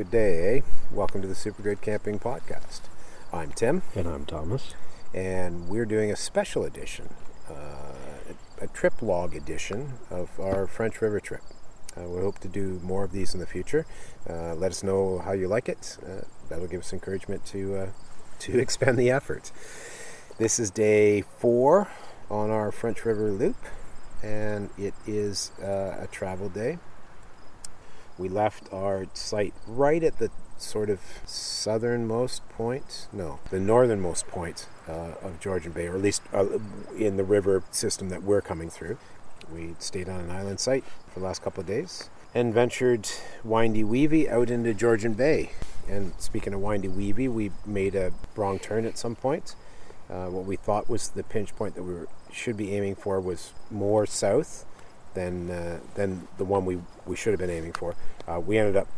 Good day, eh? Welcome to the Super Good Camping Podcast. I'm Tim, And I'm Thomas. and we're doing a special edition, uh, a, a trip log edition of our French River trip. Uh, we hope to do more of these in the future. Uh, let us know how you like it. Uh, that'll give us encouragement to uh, to expend the effort. This is day four on our French River loop, and it is uh, a travel day. We left our site right at the sort of southernmost point, no, the northernmost point uh, of Georgian Bay, or at least uh, in the river system that we're coming through. We stayed on an island site for the last couple of days and ventured windy weavy out into Georgian Bay. And speaking of windy weavy, we made a wrong turn at some point. Uh, what we thought was the pinch point that we were, should be aiming for was more south than uh, than the one we, we should have been aiming for. Uh, we ended up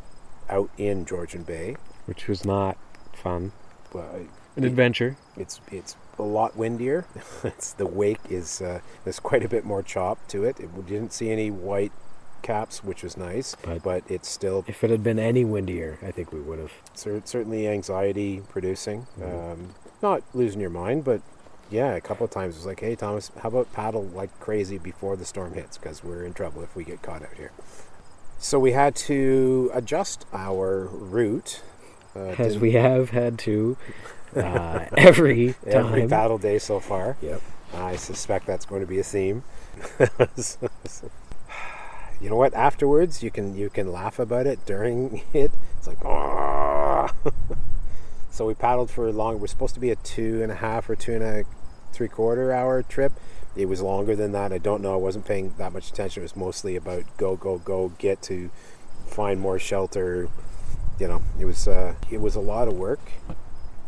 out in Georgian Bay. Which was not fun. But An adventure. it's it's a lot windier. it's the wake is uh, there's quite a bit more chop to it. it. We didn't see any white caps, which was nice, But- but it's still If it had been any windier, I think we would have. cer- certainly anxiety producing. Mhm. Um, not losing your mind, but yeah, a couple of times it was like, hey Thomas, how about paddle like crazy before the storm hits because we're in trouble if we get caught out here. So we had to adjust our route. Uh, As we have had to uh, every time. every paddle day so far. Yep. I suspect that's going to be a theme. you know what? Afterwards, you can you can laugh about it. During it, it's like, "Ah." so we paddled for long. We're supposed to be a two and a half or two and a three quarter hour trip. It was longer than that. I don't know. I wasn't paying that much attention. It was mostly about go go go get to find more shelter. You know, it was uh, it was a lot of work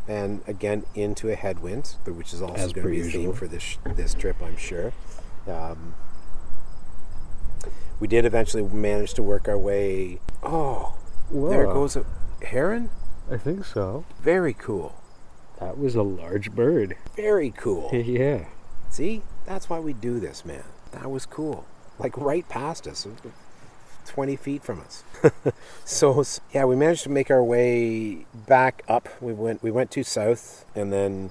and again into a headwind, which is also going to be a theme for this this trip, I'm sure. Um, we did eventually manage to work our way. Oh, there goes a heron. I think so. Very cool. That was a large bird. Very cool. yeah. See, that's why we do this, man. That was cool. Like right past us, 20 feet from us. so yeah, we managed to make our way back up. We went we went to south, and then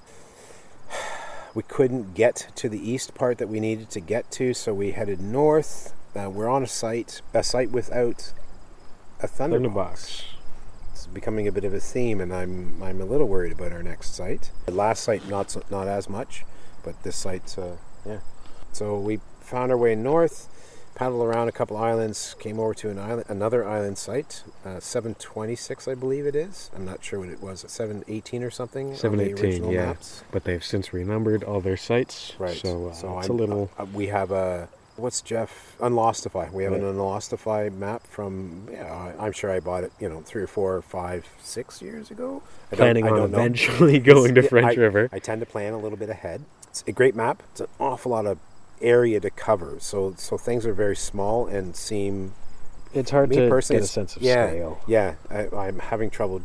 we couldn't get to the east part that we needed to get to, so we headed north. Uh, we're on a site a site without a thunderbox. Thunderbox. It's becoming a bit of a theme, and I'm I'm a little worried about our next site. The last site not so, not as much, but this site, uh, yeah. So we found our way north, paddled around a couple islands, came over to an island, another island site, uh, 726, I believe it is. I'm not sure what it was, 718 or something. 718, yeah. maps. But they've since renumbered all their sites. Right. So, uh, it's I'm- a little. Uh, we have a what's Jeff Unlostify. We have Right. an Unlostify map from. Yeah, I'm sure I bought it. You know, three or four, or five, six years ago. I planning on don't know. eventually going to French I- River. I tend to plan a little bit ahead. It's a great map. It's an awful lot of area to cover. So so things are very small and seem. It's hard to get a sense of yeah, scale. Yeah, I, I'm having trouble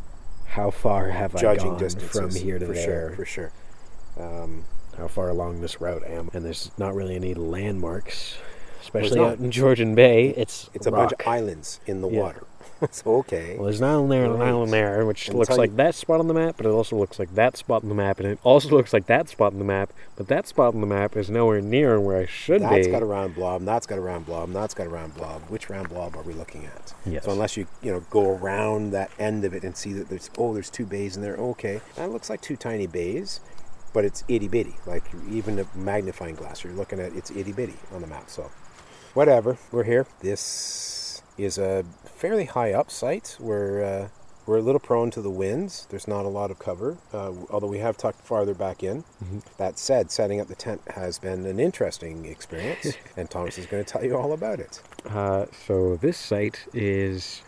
How far have I judging gone distances from here to for there? sure. For sure. Um, how far along this route am. And there's not really any landmarks, especially not. out in Georgian Bay. It's it's a bunch of islands in the Yeah. water. so okay. Well, there's an island there and an island there, which And looks like you- that spot on the map, but it also looks like that spot on the map, and it also looks like that spot on the map, but that spot on the map is nowhere near where I should That's be. That's got a round blob, that's got a round blob, that's got a round blob. Which round blob are we looking at? Yes. So unless you you know go around that end of it and see that there's oh there's two bays in there. Okay, that looks like two tiny bays, but it's itty bitty. Like even a magnifying glass, you're looking at it's itty bitty on the map. So whatever, we're here. This is a fairly high up site. We're uh, we're a little prone to the winds. There's not a lot of cover, uh, although we have tucked farther back in. Mhm. That said, setting up the tent has been an interesting experience, and Thomas is going to tell you all about it. Uh, so this site is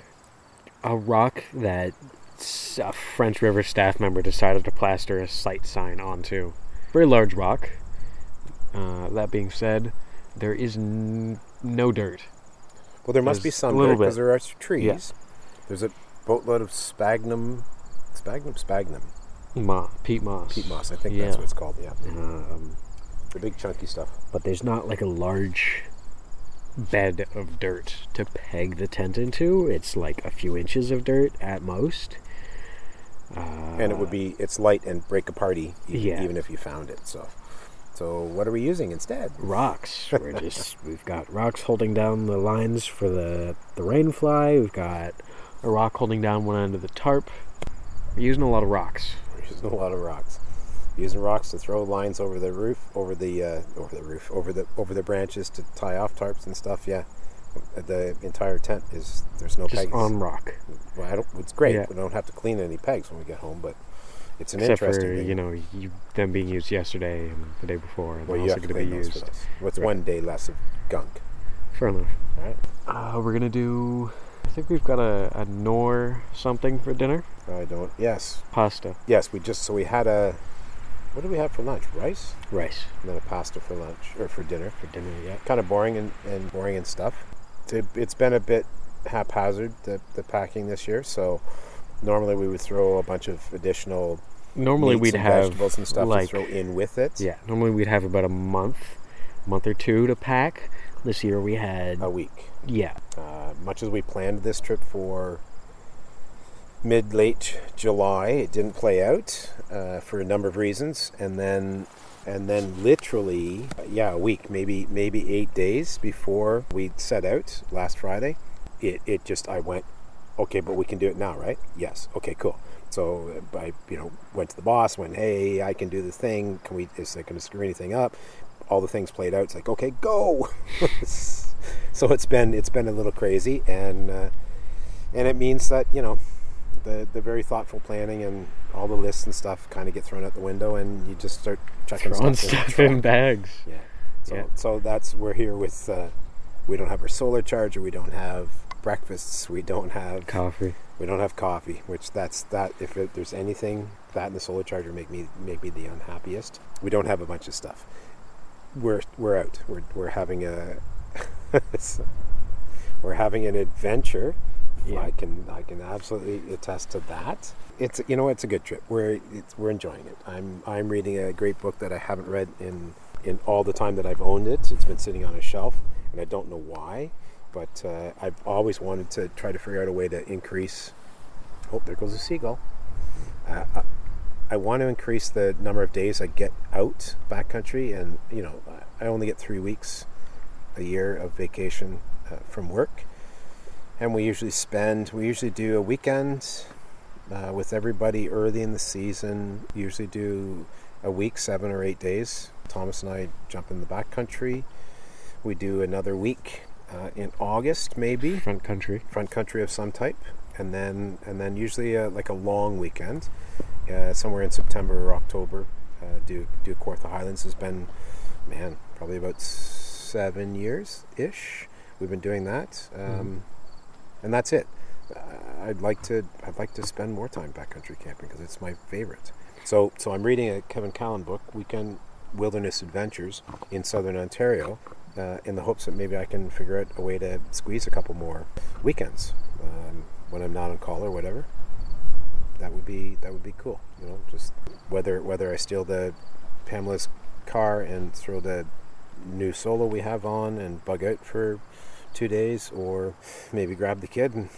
a rock that a French River staff member decided to plaster a site sign onto. Very large rock. Uh, that being said, there is n- no dirt. Well, there must be some dirt because there are trees. There's a boatload of sphagnum, sphagnum, sphagnum, Ma, peat moss. peat moss. I think Yeah. that's what it's called. Yeah, Um, the big chunky stuff. but there's not like a large bed of dirt to peg the tent into. It's like a few inches of dirt at most. And it would be it's light and break aparty even, Yeah. even if you found it. So, so what are we using instead? rocks. We're just we've got rocks holding down the lines for the the rain fly. We've got a rock holding down one end of the tarp. We're using a lot of rocks. We're using a lot of rocks. Using rocks to throw lines over the roof, over the uh, over the roof, over the over the branches to tie off tarps and stuff. Yeah, the entire tent is there's no Just pegs. on rock. Well, I don't, it's great. Yeah. We don't have to clean any pegs when we get home, but it's an Except for interesting thing. you know you, them being used yesterday and the day before, and well, they're also going to be used. for. What's Right. one day less of gunk? Fair enough. All right. Uh, we're gonna do. I think we've got a, a nor something for dinner. I don't. Yes, Pasta, yes. We just so we had a. What do we have for lunch? Rice, rice and then a pasta for lunch or for dinner. for dinner. Yeah. kind of boring and, and boring and stuff. It, it's been a bit haphazard the, the packing this year. So normally we would throw a bunch of additional Normally we'd have vegetables and stuff like to throw in with it. yeah. Normally we'd have about a month, month or two to pack. This year we had a week. yeah Uh, much as we planned this trip for mid late July, it didn't play out uh, for a number of reasons, and then and then literally yeah a week maybe maybe eight days before we set out last Friday, it it just I went okay, but we can do it now, right? Yes. Okay, cool. So I you know went to the boss, went hey I can do this thing. Can we? Is it going to screw anything up? All the things played out. It's like okay, go. so it's been it's been a little crazy, and uh, and it means that you know the the very thoughtful planning and all the lists and stuff kind of get thrown out the window, and you just start chucking throwing stuff, in stuff truck. in bags. Yeah. So Yeah. so that's we're here with. Uh, we don't have our solar charger. We don't have breakfasts. We don't have Coffee. we don't have coffee. Which that's that. If it, there's anything that and the solar charger make me make me the unhappiest. We don't have a bunch of stuff. We're we're out. We're we're having a we're having an adventure. Yeah. I can I can absolutely attest to that. It's you know it's a good trip. We're we're enjoying it. I'm I'm reading a great book that I haven't read in in all the time that I've owned it. It's been sitting on a shelf, and I don't know why. But uh, I've always wanted to try to figure out a way to increase. Oh, there goes a seagull. Uh, I, I want to increase the number of days I get out backcountry, and you know I only get three weeks a year of vacation uh, from work and we usually spend we usually do a weekend uh, with everybody early in the season usually do a week seven or eight days. Thomas and i jump in the backcountry. We do another week uh, in august maybe. Front country. front country of some type. And then and then usually uh, like a long weekend uh, somewhere in september or october. Uh, do do Kawartha highlands has been man probably about seven years ish we've been doing that. Um, and that's it uh, i'd like to i'd like to spend more time backcountry camping because it's my favorite so so i'm reading a kevin callan book weekend wilderness adventures in southern ontario uh, in the hopes that maybe I can figure out a way to squeeze a couple more weekends um, when I'm not on call or whatever. That would be that would be cool. You know, just whether whether I steal the Pamela's car and throw the new solo we have on and bug out for two days, or maybe grab the kid and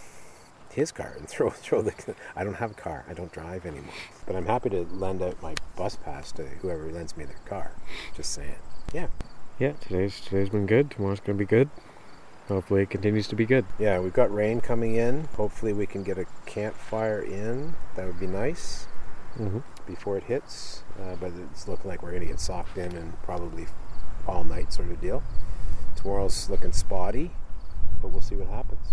his car and throw throw the. I don't have a car. I don't drive anymore. But I'm happy to lend out my bus pass to whoever lends me their car. Just saying. Yeah. Yeah, today's today's been good. Tomorrow's gonna be good. Hopefully, it continues to be good. Yeah, we've got rain coming in. Hopefully, we can get a campfire in. That would be nice Mm-hmm. before it hits. Uh, but it's looking like we're going to get socked in and probably all night sort of deal. Tomorrow's looking spotty, but we'll see what happens.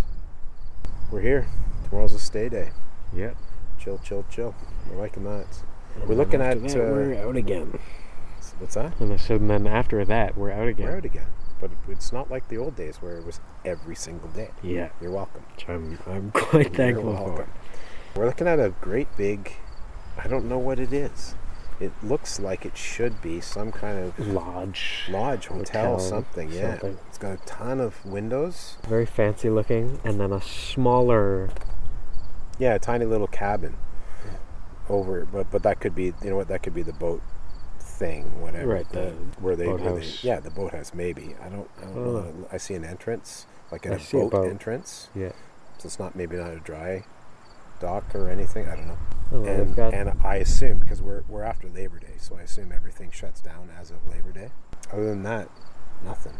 We're here. Tomorrow's a stay day. Yeah. Chill, chill, chill. We're liking that. We're looking at. that, Uh, we're out again. what's that? And I said, and then after that, we're out again. We're out again. But it's not like the old days where it was every single day. Yeah, You're welcome. I'm I'm quite You're thankful for. welcome. We're looking at a great big. I don't know what it is. It looks like it should be some kind of Lodge, lodge, hotel, Hotel, something. Yeah, something. it's got a ton of windows. very fancy looking, and then a smaller. Yeah, a tiny little cabin over. But but that could be. You know what? That could be the boat thing, whatever. Right, the where they, where they yeah, the boathouse maybe. I don't, I don't Oh. know. I see an entrance, like I a see a boat, boat. entrance. Yeah. So it's not maybe not a dry dock or anything. I don't know. Oh, and, and I assume because we're we're after Labor Day, so I assume everything shuts down as of Labor Day. Other than that, nothing.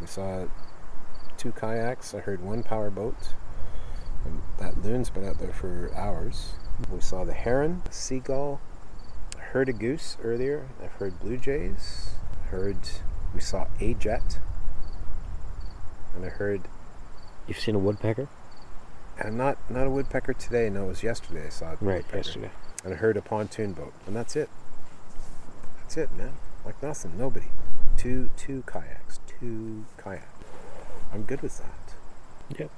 We saw two kayaks. I heard one power boat. And that loon's been out there for hours. We saw the heron, the seagull. I heard a goose earlier. I've heard blue jays. I heard we saw a jet. And I heard you've seen a woodpecker, and not not a woodpecker today. No, it was yesterday. I saw a right? woodpecker. Yesterday. and I heard a pontoon boat, and that's it. That's it, man. Like nothing, nobody. Two two kayaks, two kayaks. I'm good with that. Yep.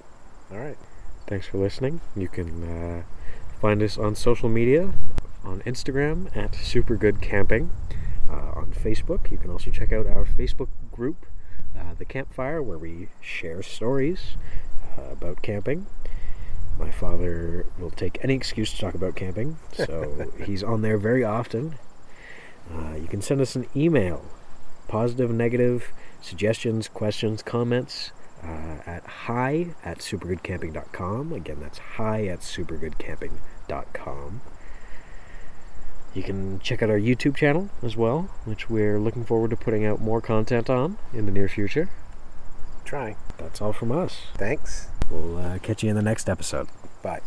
All right. Thanks for listening. You can uh, find us on social media on Instagram at supergoodcamping. Uh, on Facebook, you can also check out our Facebook group, uh, The Campfire, where we share stories uh, about camping. My father will take any excuse to talk about camping, so he's on there very often. Uh, you can send us an email, positive, negative, suggestions, questions, comments uh, at hi at supergoodcamping.com. Again, that's hi at supergoodcamping.com. You can check out our YouTube channel as well, which we're looking forward to putting out more content on in the near future. Trying. That's all from us. Thanks. We'll uh, catch you in the next episode. Bye.